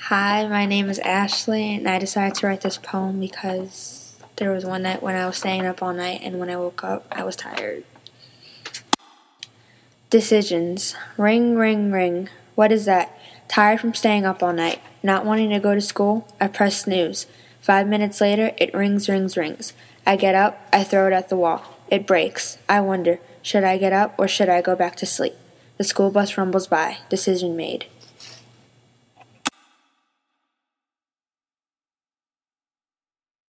Hi, my name is Ashley, and I decided to write this poem because there was one night when I was staying up all night, and when I woke up, I was tired. Decisions. Ring, ring, ring. What is that? Tired from staying up all night. Not wanting to go to school? I press snooze. Five minutes later, it rings, rings, rings. I get up, I throw it at the wall. It breaks. I wonder, should I get up or should I go back to sleep? The school bus rumbles by. Decision made.